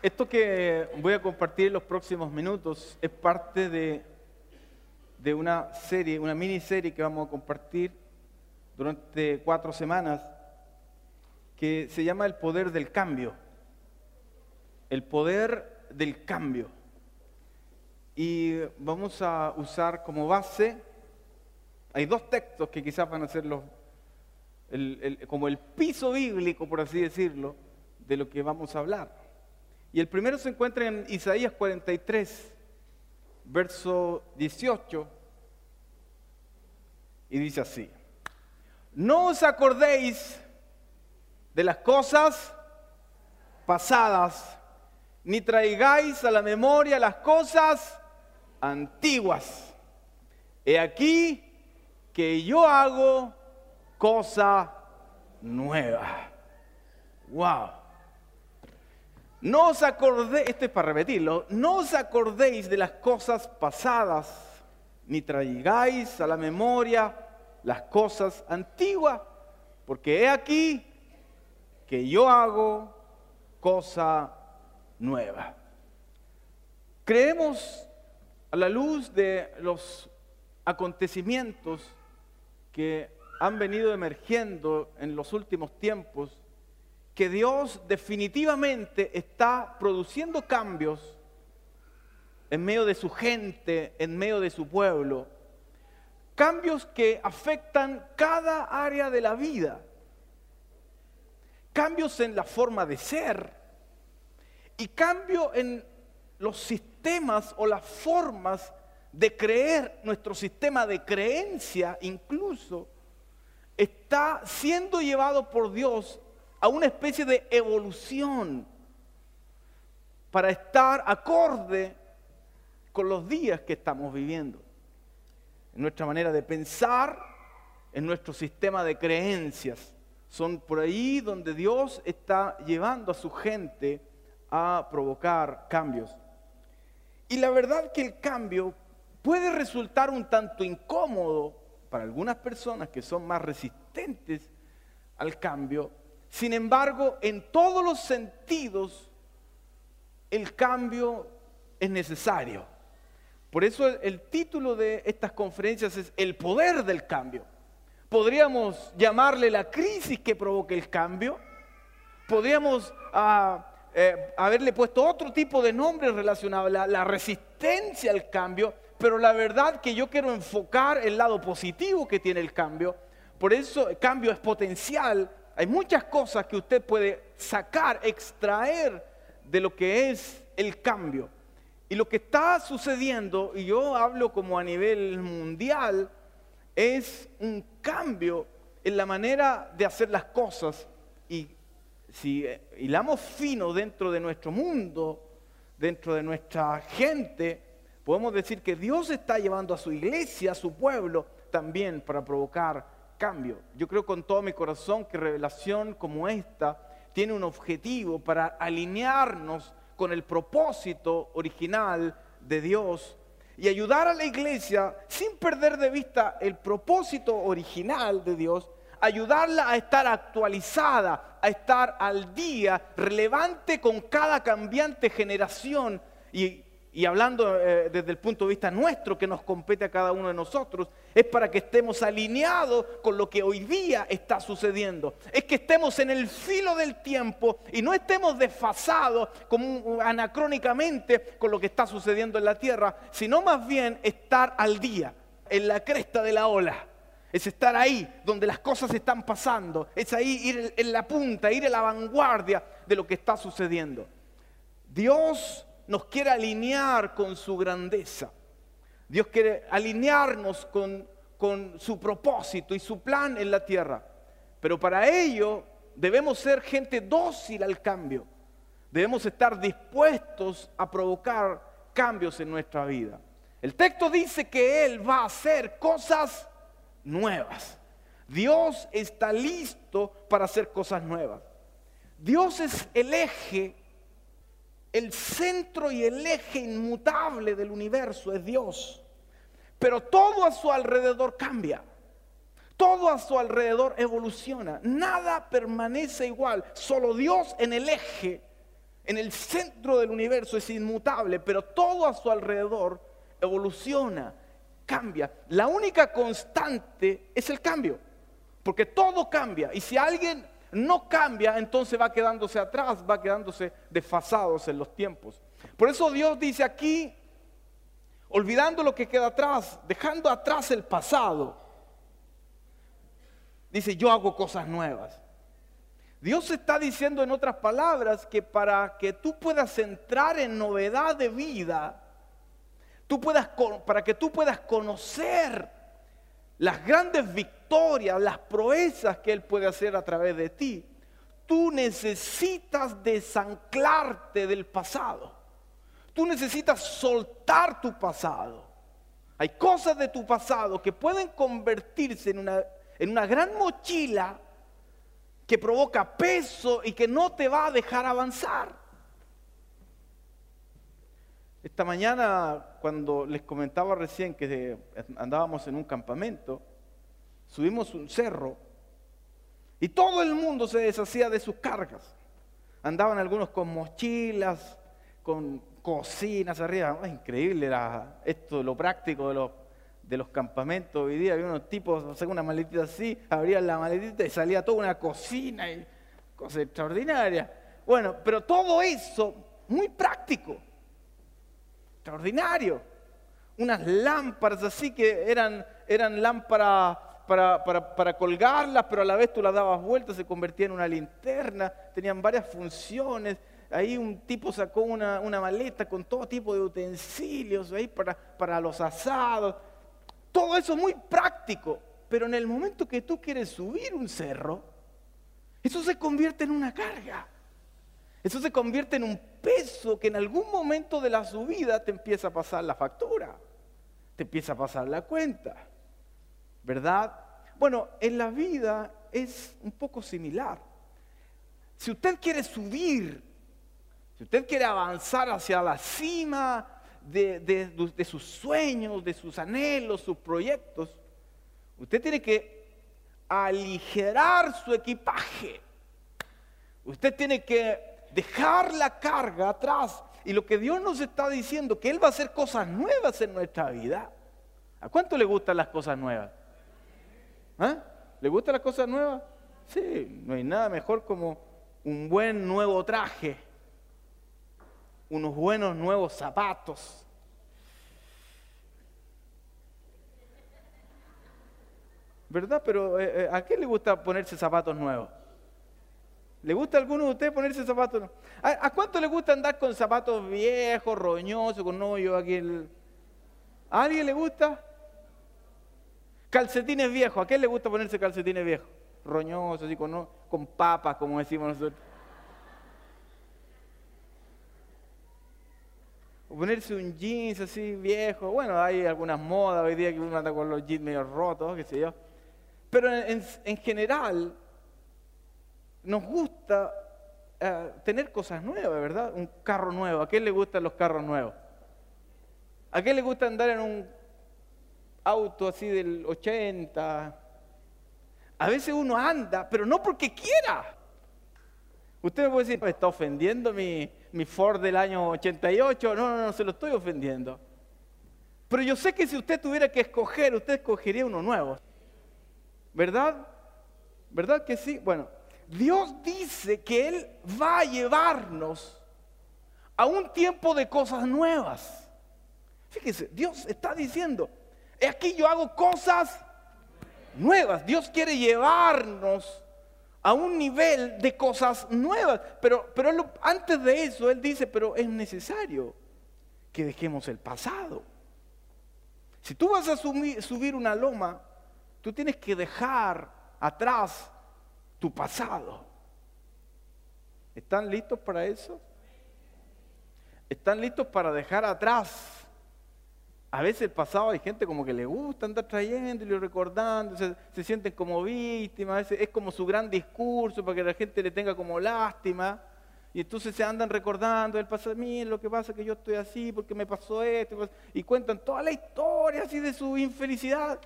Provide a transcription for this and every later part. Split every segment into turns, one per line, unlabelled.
Esto que voy a compartir en los próximos minutos es parte de, una serie, una miniserie que vamos a compartir durante cuatro semanas, que se llama El Poder del Cambio. El Poder del Cambio. Y vamos a usar como base, hay dos textos que quizás van a ser los, el- como el piso bíblico, por así decirlo, de lo que vamos a hablar. Y el primero se encuentra en Isaías 43, verso 18, y dice así, no os acordéis de las cosas pasadas, ni traigáis a la memoria las cosas antiguas. He aquí que yo hago cosa nueva. Wow. No os acordéis, esto es para repetirlo, no os acordéis de las cosas pasadas, ni traigáis a la memoria las cosas antiguas, porque he aquí que yo hago cosa nueva. Creemos a la luz de los acontecimientos que han venido emergiendo en los últimos tiempos, que Dios definitivamente está produciendo cambios en medio de su gente, en medio de su pueblo. Cambios que afectan cada área de la vida. Cambios en la forma de ser. Y cambio en los sistemas o las formas de creer, nuestro sistema de creencia incluso, está siendo llevado por Dios a una especie de evolución para estar acorde con los días que estamos viviendo. En nuestra manera de pensar, en nuestro sistema de creencias. Son por ahí donde Dios está llevando a su gente a provocar cambios. Y la verdad que el cambio puede resultar un tanto incómodo para algunas personas que son más resistentes al cambio. Sin embargo, en todos los sentidos, el cambio es necesario. Por eso el, título de estas conferencias es El poder del cambio. Podríamos llamarle la crisis que provoca el cambio. Podríamos ah, eh, haberle puesto otro tipo de nombre relacionado la, la resistencia al cambio, pero la verdad que yo quiero enfocar el lado positivo que tiene el cambio. Por eso el cambio es potencial. Hay muchas cosas que usted puede sacar, extraer de lo que es el cambio. Y lo que está sucediendo, y yo hablo como a nivel mundial, es un cambio en la manera de hacer las cosas. Y si eh, hilamos fino dentro de nuestro mundo, dentro de nuestra gente, podemos decir que Dios está llevando a su iglesia, a su pueblo, también para provocar cambio. Yo creo con todo mi corazón que revelación como esta tiene un objetivo para alinearnos con el propósito original de Dios y ayudar a la iglesia sin perder de vista el propósito original de Dios, ayudarla a estar actualizada, a estar al día, relevante con cada cambiante generación y, hablando eh, desde el punto de vista nuestro que nos compete a cada uno de nosotros, es para que estemos alineados con lo que hoy día está sucediendo. Es que estemos en el filo del tiempo y no estemos desfasados como anacrónicamente con lo que está sucediendo en la tierra, sino más bien estar al día, en la cresta de la ola. Es estar ahí donde las cosas están pasando. Es ahí ir en la punta, ir en la vanguardia de lo que está sucediendo. Dios nos quiere alinear con su grandeza. Dios quiere alinearnos con, con, su propósito y su plan en la tierra. Pero para ello debemos ser gente dócil al cambio. Debemos estar dispuestos a provocar cambios en nuestra vida. El texto dice que Él va a hacer cosas nuevas. Dios está listo para hacer cosas nuevas. Dios es el eje el centro y el eje inmutable del universo es Dios. Pero todo a su alrededor cambia. Todo a su alrededor evoluciona. Nada permanece igual. Solo Dios en el eje en el centro del universo es inmutable, pero todo a su alrededor evoluciona, cambia. La única constante es el cambio, porque todo cambia. Y si alguien no cambia, entonces va quedándose atrás, va quedándose desfasados en los tiempos. Por eso Dios dice aquí, olvidando lo que queda atrás, dejando atrás el pasado, dice, yo hago cosas nuevas. Dios está diciendo en otras palabras que para que tú puedas entrar en novedad de vida, tú puedas, para que tú puedas conocer las grandes victorias, las proezas que Él puede hacer a través de ti, tú necesitas desanclarte del pasado. Tú necesitas soltar tu pasado. Hay cosas de tu pasado que pueden convertirse en una, en una gran mochila que provoca peso y que no te va a dejar avanzar. Esta mañana, cuando les comentaba recién que andábamos en un campamento, subimos un cerro y todo el mundo se deshacía de sus cargas. Andaban algunos con mochilas, con cocinas arriba. increíble era esto, lo práctico de los, de los campamentos. Hoy día había unos tipos, hacían una maletita así, abrían la maletita y salía toda una cocina y cosa extraordinaria. Bueno, pero todo eso muy práctico extraordinario. Unas lámparas así que eran, eran lámparas para, para, colgarlas, pero a la vez tú las dabas vueltas, se convertía en una linterna, tenían varias funciones. Ahí un tipo sacó una, una maleta con todo tipo de utensilios para, para los asados. Todo eso muy práctico, pero en el momento que tú quieres subir un cerro, eso se convierte en una carga. Eso se convierte en un peso que en algún momento de la subida te empieza a pasar la factura, te empieza a pasar la cuenta, ¿verdad? Bueno, en la vida es un poco similar. Si usted quiere subir, si usted quiere avanzar hacia la cima de, de sus sueños, de sus anhelos, sus proyectos, usted tiene que aligerar su equipaje. Usted tiene que dejar la carga atrás. Y lo que Dios nos está diciendo, que Él va a hacer cosas nuevas en nuestra vida. ¿A cuánto le gustan las cosas nuevas? ¿Ah? ¿Le gustan las cosas nuevas? Sí, no hay nada mejor como un buen nuevo traje, unos buenos nuevos zapatos. ¿Verdad? Pero eh, eh, ¿a qué le gusta ponerse zapatos nuevos? ¿Le gusta a alguno de ustedes ponerse zapatos? ¿A, cuánto le gusta andar con zapatos viejos, roñosos, con hoyo aquí? ¿A alguien le gusta? Calcetines viejos. ¿A quién le gusta ponerse calcetines viejos? Roñosos, así con, con papas, como decimos nosotros. O ponerse un jeans así viejo. Bueno, hay algunas modas hoy día que uno anda con los jeans medio rotos, qué sé yo. Pero en general, nos gusta eh, tener cosas nuevas, ¿verdad? Un carro nuevo. ¿A quién le gustan los carros nuevos? ¿A quién le gusta andar en un auto así del 80? A veces uno anda, pero no porque quiera. Usted me puede decir, ¿me está ofendiendo mi, mi Ford del año 88? No, no, no, se lo estoy ofendiendo. Pero yo sé que si usted tuviera que escoger, usted escogería uno nuevo. ¿Verdad? ¿Verdad que sí? Bueno, Dios dice que Él va a llevarnos a un tiempo de cosas nuevas. Fíjese, Dios está diciendo, aquí yo hago cosas nuevas. Dios quiere llevarnos a un nivel de cosas nuevas. Pero, pero antes de eso, Él dice, pero es necesario que dejemos el pasado. Si tú vas a subir una loma, tú tienes que dejar atrás tu pasado. ¿Están listos para eso? ¿Están listos para dejar atrás? A veces el pasado hay gente como que le gusta andar trayendo y recordando, se, se sienten como víctimas, a veces es como su gran discurso para que la gente le tenga como lástima. Y entonces se andan recordando el pasado, mira lo que pasa que yo estoy así porque me pasó esto, y cuentan toda la historia así de su infelicidad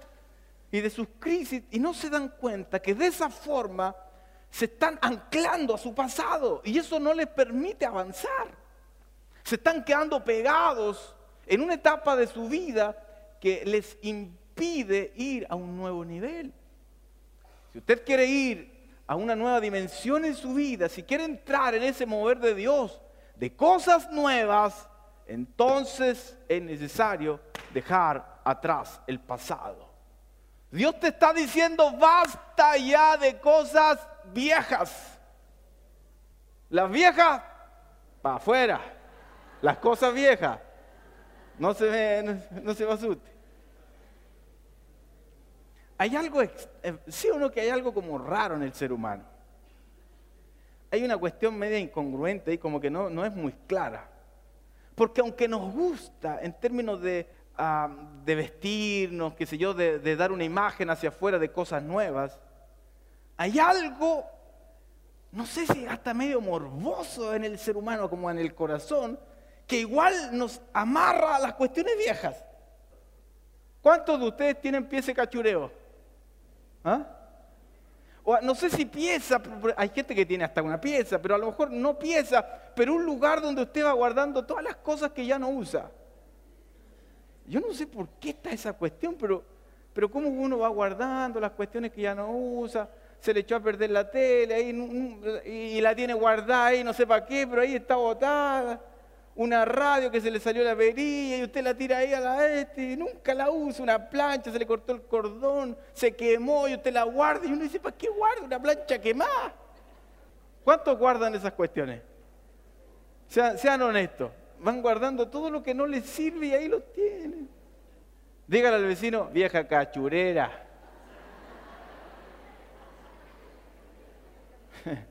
y de sus crisis y no se dan cuenta que de esa forma se están anclando a su pasado y eso no les permite avanzar. Se están quedando pegados en una etapa de su vida que les impide ir a un nuevo nivel. Si usted quiere ir a una nueva dimensión en su vida, si quiere entrar en ese mover de Dios, de cosas nuevas, entonces es necesario dejar atrás el pasado. Dios te está diciendo, basta ya de cosas viejas. Las viejas, para afuera. Las cosas viejas, no se, no, no se asuste. Hay algo, eh, sí o no que hay algo como raro en el ser humano. Hay una cuestión media incongruente y como que no, no es muy clara. Porque aunque nos gusta en términos de, ah, de vestirnos, qué sé yo, de, de dar una imagen hacia afuera de cosas nuevas, hay algo, no sé si hasta medio morboso en el ser humano como en el corazón, que igual nos amarra a las cuestiones viejas. ¿Cuántos de ustedes tienen pies de cachureo? ¿Ah? No sé si pieza, hay gente que tiene hasta una pieza, pero a lo mejor no pieza, pero un lugar donde usted va guardando todas las cosas que ya no usa. Yo no sé por qué está esa cuestión, pero, pero cómo uno va guardando las cuestiones que ya no usa, se le echó a perder la tele ahí, y la tiene guardada ahí, no sé para qué, pero ahí está botada una radio que se le salió la avería y usted la tira ahí a la este y nunca la usa, una plancha, se le cortó el cordón, se quemó y usted la guarda y uno dice, ¿para qué guarda una plancha quemada? ¿Cuántos guardan esas cuestiones? Sean, sean honestos, van guardando todo lo que no les sirve y ahí lo tienen. Dígale al vecino, vieja cachurera.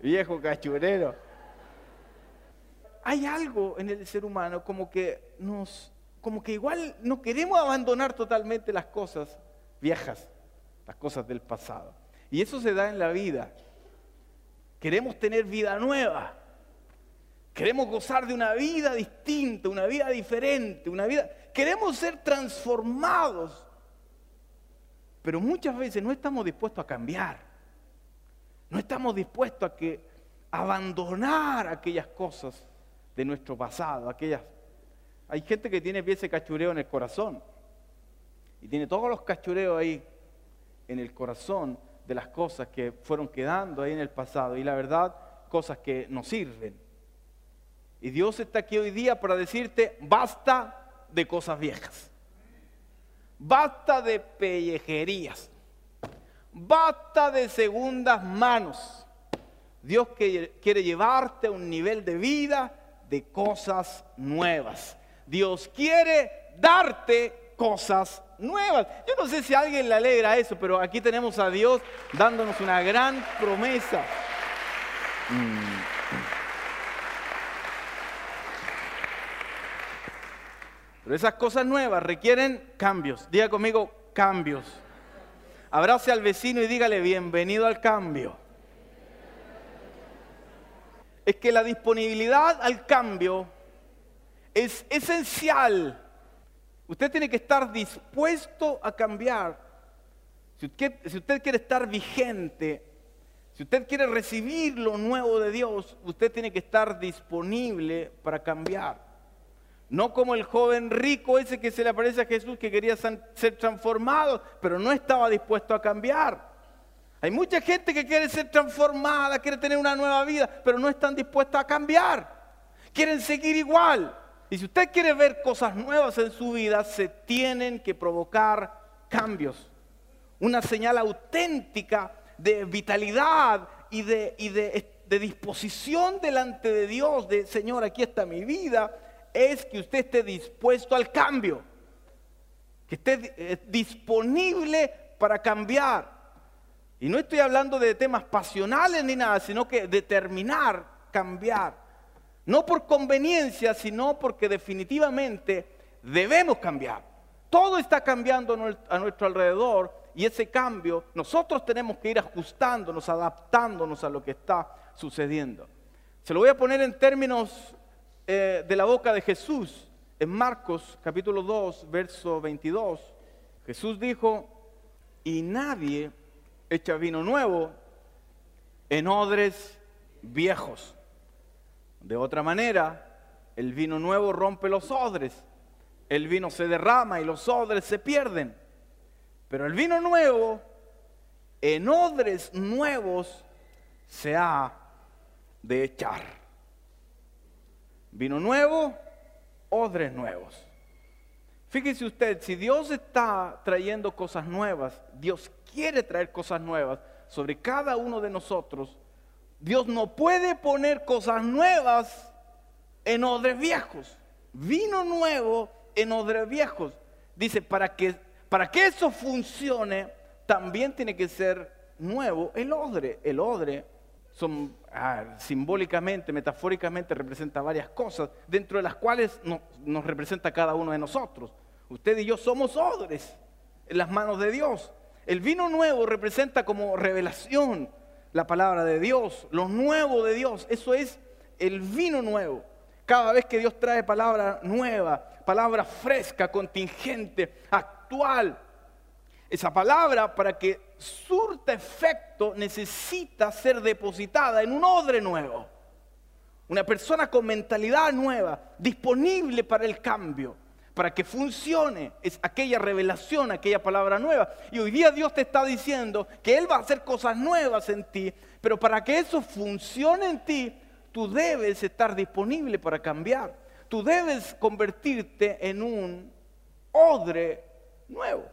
Viejo cachurero hay algo en el ser humano como que nos, como que igual no queremos abandonar totalmente las cosas viejas, las cosas del pasado. Y eso se da en la vida. Queremos tener vida nueva. Queremos gozar de una vida distinta, una vida diferente, una vida. Queremos ser transformados. Pero muchas veces no estamos dispuestos a cambiar. No estamos dispuestos a que abandonar aquellas cosas de nuestro pasado, aquellas... Hay gente que tiene pies de cachureo en el corazón y tiene todos los cachureos ahí en el corazón de las cosas que fueron quedando ahí en el pasado y la verdad, cosas que no sirven. Y Dios está aquí hoy día para decirte, basta de cosas viejas, basta de pellejerías, basta de segundas manos. Dios quiere llevarte a un nivel de vida de cosas nuevas. Dios quiere darte cosas nuevas. Yo no sé si a alguien le alegra eso, pero aquí tenemos a Dios dándonos una gran promesa. Mm. Pero esas cosas nuevas requieren cambios. Diga conmigo, cambios. Abrace al vecino y dígale, bienvenido al cambio es que la disponibilidad al cambio es esencial. Usted tiene que estar dispuesto a cambiar. Si usted, quiere estar vigente, si usted quiere recibir lo nuevo de Dios, usted tiene que estar disponible para cambiar. No como el joven rico ese que se le aparece a Jesús que quería ser transformado, pero no estaba dispuesto a cambiar. Hay mucha gente que quiere ser transformada, quiere tener una nueva vida, pero no están dispuestas a cambiar. Quieren seguir igual. Y si usted quiere ver cosas nuevas en su vida, se tienen que provocar cambios. Una señal auténtica de vitalidad y de, de, disposición delante de Dios, de Señor, aquí está mi vida, es que usted esté dispuesto al cambio, que esté eh, disponible para cambiar. Y no estoy hablando de temas pasionales ni nada, sino que determinar, cambiar. No por conveniencia, sino porque definitivamente debemos cambiar. Todo está cambiando a nuestro alrededor y ese cambio nosotros tenemos que ir ajustándonos, adaptándonos a lo que está sucediendo. Se lo voy a poner en términos eh, de la boca de Jesús. En Marcos capítulo 2, verso 22, Jesús dijo, y nadie echa vino nuevo en odres viejos. De otra manera, el vino nuevo rompe los odres. El vino se derrama y los odres se pierden. Pero el vino nuevo, en odres nuevos, se ha de echar. Vino nuevo, odres nuevos. Fíjese usted, si Dios está trayendo cosas nuevas, Dios quiere traer cosas nuevas sobre cada uno de nosotros, Dios no puede poner cosas nuevas en odres viejos. Vino nuevo en odres viejos. Dice, para que, para que eso funcione, también tiene que ser nuevo el odre. El odre son, ah, simbólicamente, metafóricamente, representa varias cosas, dentro de las cuales nos representa cada uno de nosotros. Usted y yo somos odres en las manos de Dios. El vino nuevo representa como revelación la palabra de Dios, lo nuevo de Dios. Eso es el vino nuevo. Cada vez que Dios trae palabra nueva, palabra fresca, contingente, actual, esa palabra para que surta efecto necesita ser depositada en un odre nuevo. Una persona con mentalidad nueva, disponible para el cambio para que funcione es aquella revelación, aquella palabra nueva. Y hoy día Dios te está diciendo que Él va a hacer cosas nuevas en ti, pero para que eso funcione en ti, tú debes estar disponible para cambiar. Tú debes convertirte en un odre nuevo.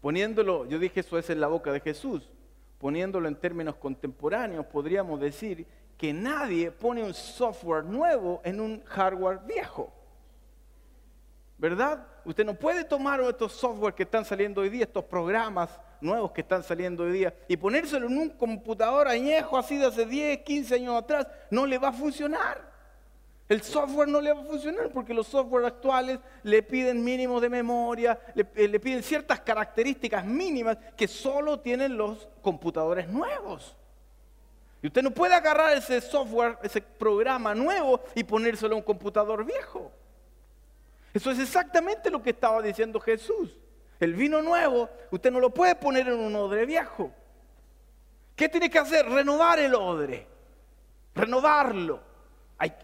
Poniéndolo, yo dije eso es en la boca de Jesús, poniéndolo en términos contemporáneos, podríamos decir que nadie pone un software nuevo en un hardware viejo. ¿Verdad? Usted no puede tomar estos software que están saliendo hoy día, estos programas nuevos que están saliendo hoy día, y ponérselo en un computador añejo así de hace 10, 15 años atrás. No le va a funcionar. El software no le va a funcionar porque los software actuales le piden mínimos de memoria, le, eh, le piden ciertas características mínimas que solo tienen los computadores nuevos. Y usted no puede agarrar ese software, ese programa nuevo y ponérselo a un computador viejo. Eso es exactamente lo que estaba diciendo Jesús. El vino nuevo, usted no lo puede poner en un odre viejo. ¿Qué tiene que hacer? Renovar el odre. Renovarlo.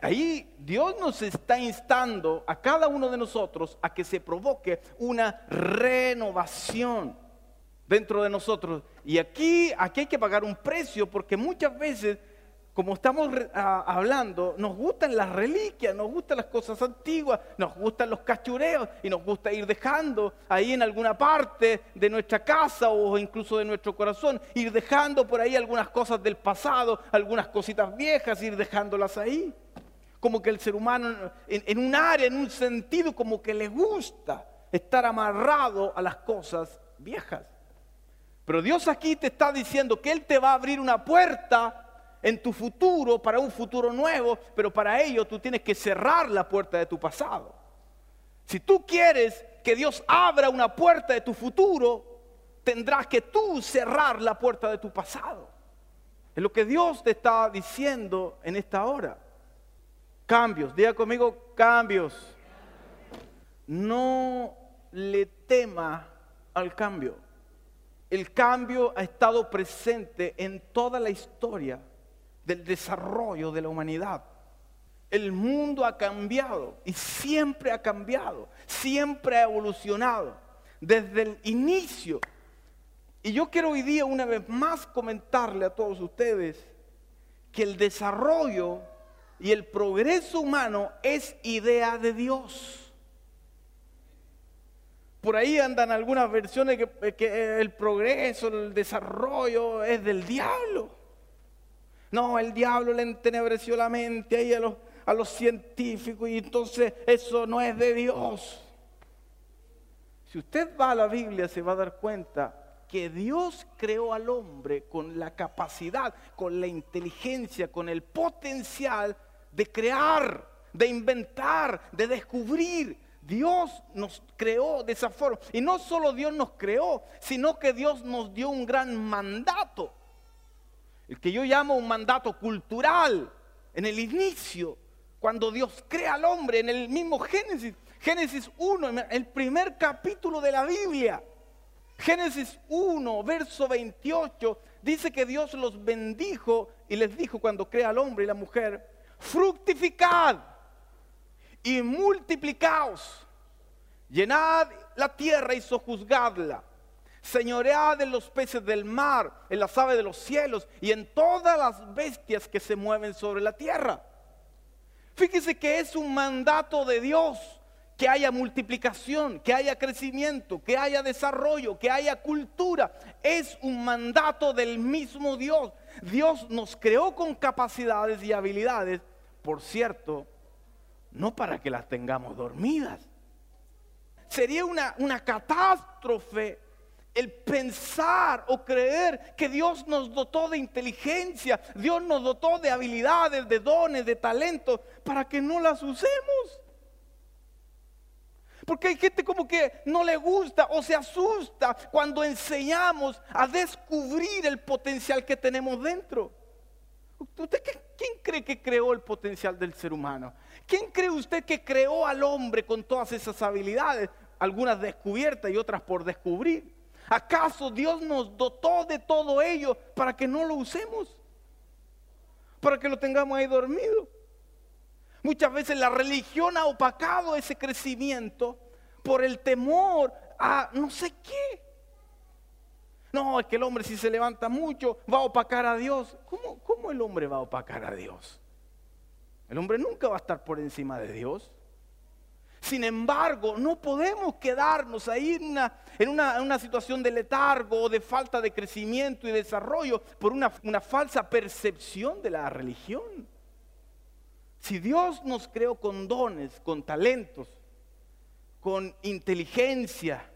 Ahí Dios nos está instando a cada uno de nosotros a que se provoque una renovación dentro de nosotros. Y aquí, aquí hay que pagar un precio porque muchas veces como estamos hablando, nos gustan las reliquias, nos gustan las cosas antiguas, nos gustan los cachureos y nos gusta ir dejando ahí en alguna parte de nuestra casa o incluso de nuestro corazón, ir dejando por ahí algunas cosas del pasado, algunas cositas viejas, ir dejándolas ahí. Como que el ser humano en, un área, en un sentido, como que le gusta estar amarrado a las cosas viejas. Pero Dios aquí te está diciendo que Él te va a abrir una puerta en tu futuro, para un futuro nuevo, pero para ello tú tienes que cerrar la puerta de tu pasado. Si tú quieres que Dios abra una puerta de tu futuro, tendrás que tú cerrar la puerta de tu pasado. Es lo que Dios te está diciendo en esta hora. Cambios, diga conmigo cambios. No le tema al cambio. El cambio ha estado presente en toda la historia del desarrollo de la humanidad. El mundo ha cambiado y siempre ha cambiado, siempre ha evolucionado desde el inicio. Y yo quiero hoy día una vez más comentarle a todos ustedes que el desarrollo y el progreso humano es idea de Dios. Por ahí andan algunas versiones que, el progreso, el desarrollo es del diablo. No, el diablo le entenebreció la mente ahí a los, a los científicos y entonces eso no es de Dios. Si usted va a la Biblia se va a dar cuenta que Dios creó al hombre con la capacidad, con la inteligencia, con el potencial de crear, de inventar, de descubrir. Dios nos creó de esa forma. Y no solo Dios nos creó, sino que Dios nos dio un gran mandato el que yo llamo un mandato cultural, en el inicio, cuando Dios crea al hombre, en el mismo Génesis, Génesis 1, el primer capítulo de la Biblia. Génesis 1, verso 28, dice que Dios los bendijo y les dijo cuando crea al hombre y la mujer, fructificad y multiplicaos, llenad la tierra y sojuzgadla, señoread en los peces del mar, en las aves de los cielos y en todas las bestias que se mueven sobre la tierra. Fíjese que es un mandato de Dios que haya multiplicación, que haya crecimiento, que haya desarrollo, que haya cultura. Es un mandato del mismo Dios. Dios nos creó con capacidades y habilidades, por cierto, no para que las tengamos dormidas. Sería una, una catástrofe el pensar o creer que Dios nos dotó de inteligencia, Dios nos dotó de habilidades, de dones, de talentos, para que no las usemos. Porque hay gente como que no le gusta o se asusta cuando enseñamos a descubrir el potencial que tenemos dentro. ¿Usted quién cree que creó el potencial del ser humano? ¿Quién cree usted que creó al hombre con todas esas habilidades? Algunas descubiertas y otras por descubrir. ¿Acaso Dios nos dotó de todo ello para que no lo usemos? Para que lo tengamos ahí dormido. Muchas veces la religión ha opacado ese crecimiento por el temor a no sé qué. No, es que el hombre si se levanta mucho va a opacar a Dios. ¿Cómo, ¿Cómo, el hombre va a opacar a Dios? El hombre nunca va a estar por encima de Dios. Sin embargo, no podemos quedarnos ahí en una, en una, situación de letargo o de falta de crecimiento y desarrollo por una, una falsa percepción de la religión. Si Dios nos creó con dones, con talentos, con inteligencia,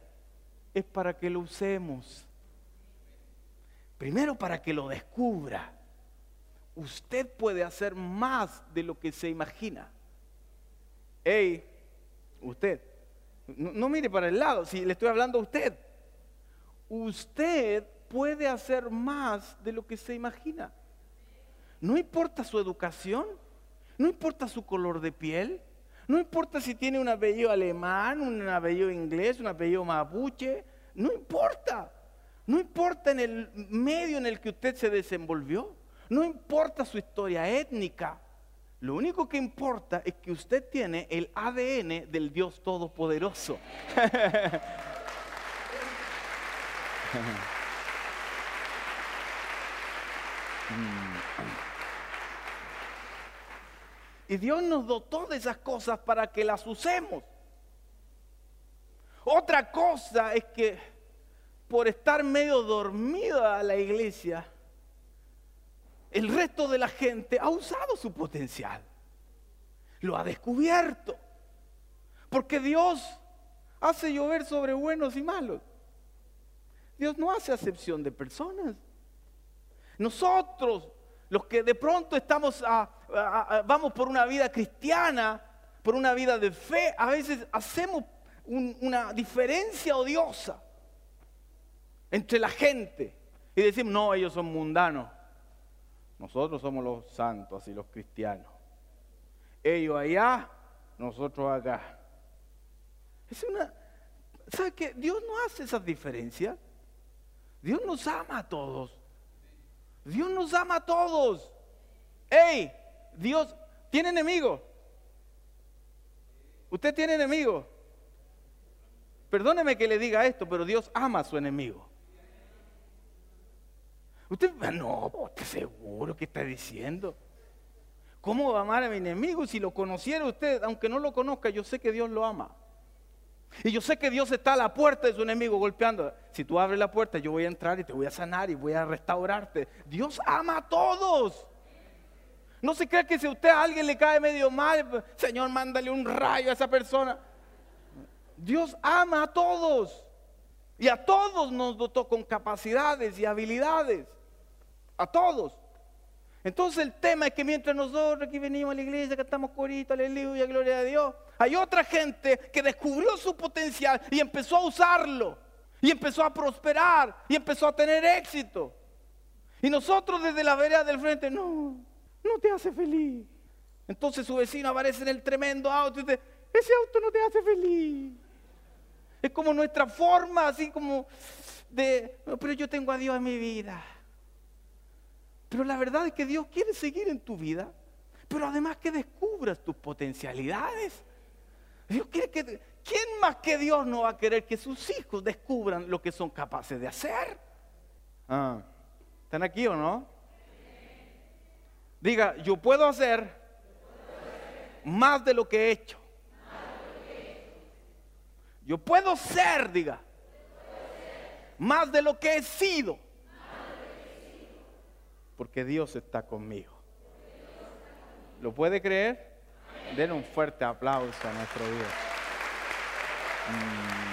es para que lo usemos. Primero para que lo descubra. Usted puede hacer más de lo que se imagina. Hey, usted, no, mire para el lado, si le estoy hablando a usted. Usted puede hacer más de lo que se imagina. No importa su educación, no importa su color de piel, no importa si tiene un apellido alemán, un apellido inglés, un apellido mapuche, no importa. No importa en el medio en el que usted se desenvolvió, no importa su historia étnica. Lo único que importa es que usted tiene el ADN del Dios Todopoderoso. Y Dios nos dotó de esas cosas para que las usemos. Otra cosa es que por estar medio dormida la iglesia, el resto de la gente ha usado su potencial. Lo ha descubierto. Porque Dios hace llover sobre buenos y malos. Dios no hace acepción de personas. Nosotros los que de pronto estamos vamos por una vida cristiana, por una vida de fe, a veces hacemos una diferencia odiosa entre la gente y decimos, no, ellos son mundanos, nosotros somos los santos y los cristianos. Ellos allá, nosotros acá. Es una, ¿sabe qué? Dios no hace esas diferencias. Dios nos ama a todos. Dios nos ama a todos. ¡Ey! Dios tiene enemigo. Usted tiene enemigo. Perdóneme que le diga esto, pero Dios ama a su enemigo. Usted, no, ¿qué seguro que está diciendo. ¿Cómo va a amar a mi enemigo? Si lo conociera usted, aunque no lo conozca, yo sé que Dios lo ama. Y yo sé que Dios está a la puerta de su enemigo golpeando. Si tú abres la puerta, yo voy a entrar y te voy a sanar y voy a restaurarte. Dios ama a todos. No se cree que si usted a alguien le cae medio mal, Señor, mándale un rayo a esa persona. Dios ama a todos. Y a todos nos dotó con capacidades y habilidades. A todos. Entonces el tema es que mientras nosotros aquí venimos a la iglesia, que estamos corito, aleluya, gloria a Dios, hay otra gente que descubrió su potencial y empezó a usarlo. Y empezó a prosperar y empezó a tener éxito. Y nosotros desde la vereda del frente, no, no te hace feliz. Entonces su vecino aparece en el tremendo auto y dice, ese auto no te hace feliz. Es como nuestra forma, así como de, pero yo tengo a Dios en mi vida. Pero la verdad es que Dios quiere seguir en tu vida, pero además que descubras tus potencialidades. Dios quiere que, ¿quién más que Dios no va a querer que sus hijos descubran lo que son capaces de hacer? Ah, ¿Están aquí o no? Diga, yo puedo hacer más de lo que he hecho. Yo puedo ser, diga, más de lo que he sido. Porque Dios está conmigo. ¿Lo puede creer? Den un fuerte aplauso a nuestro Dios. Mm.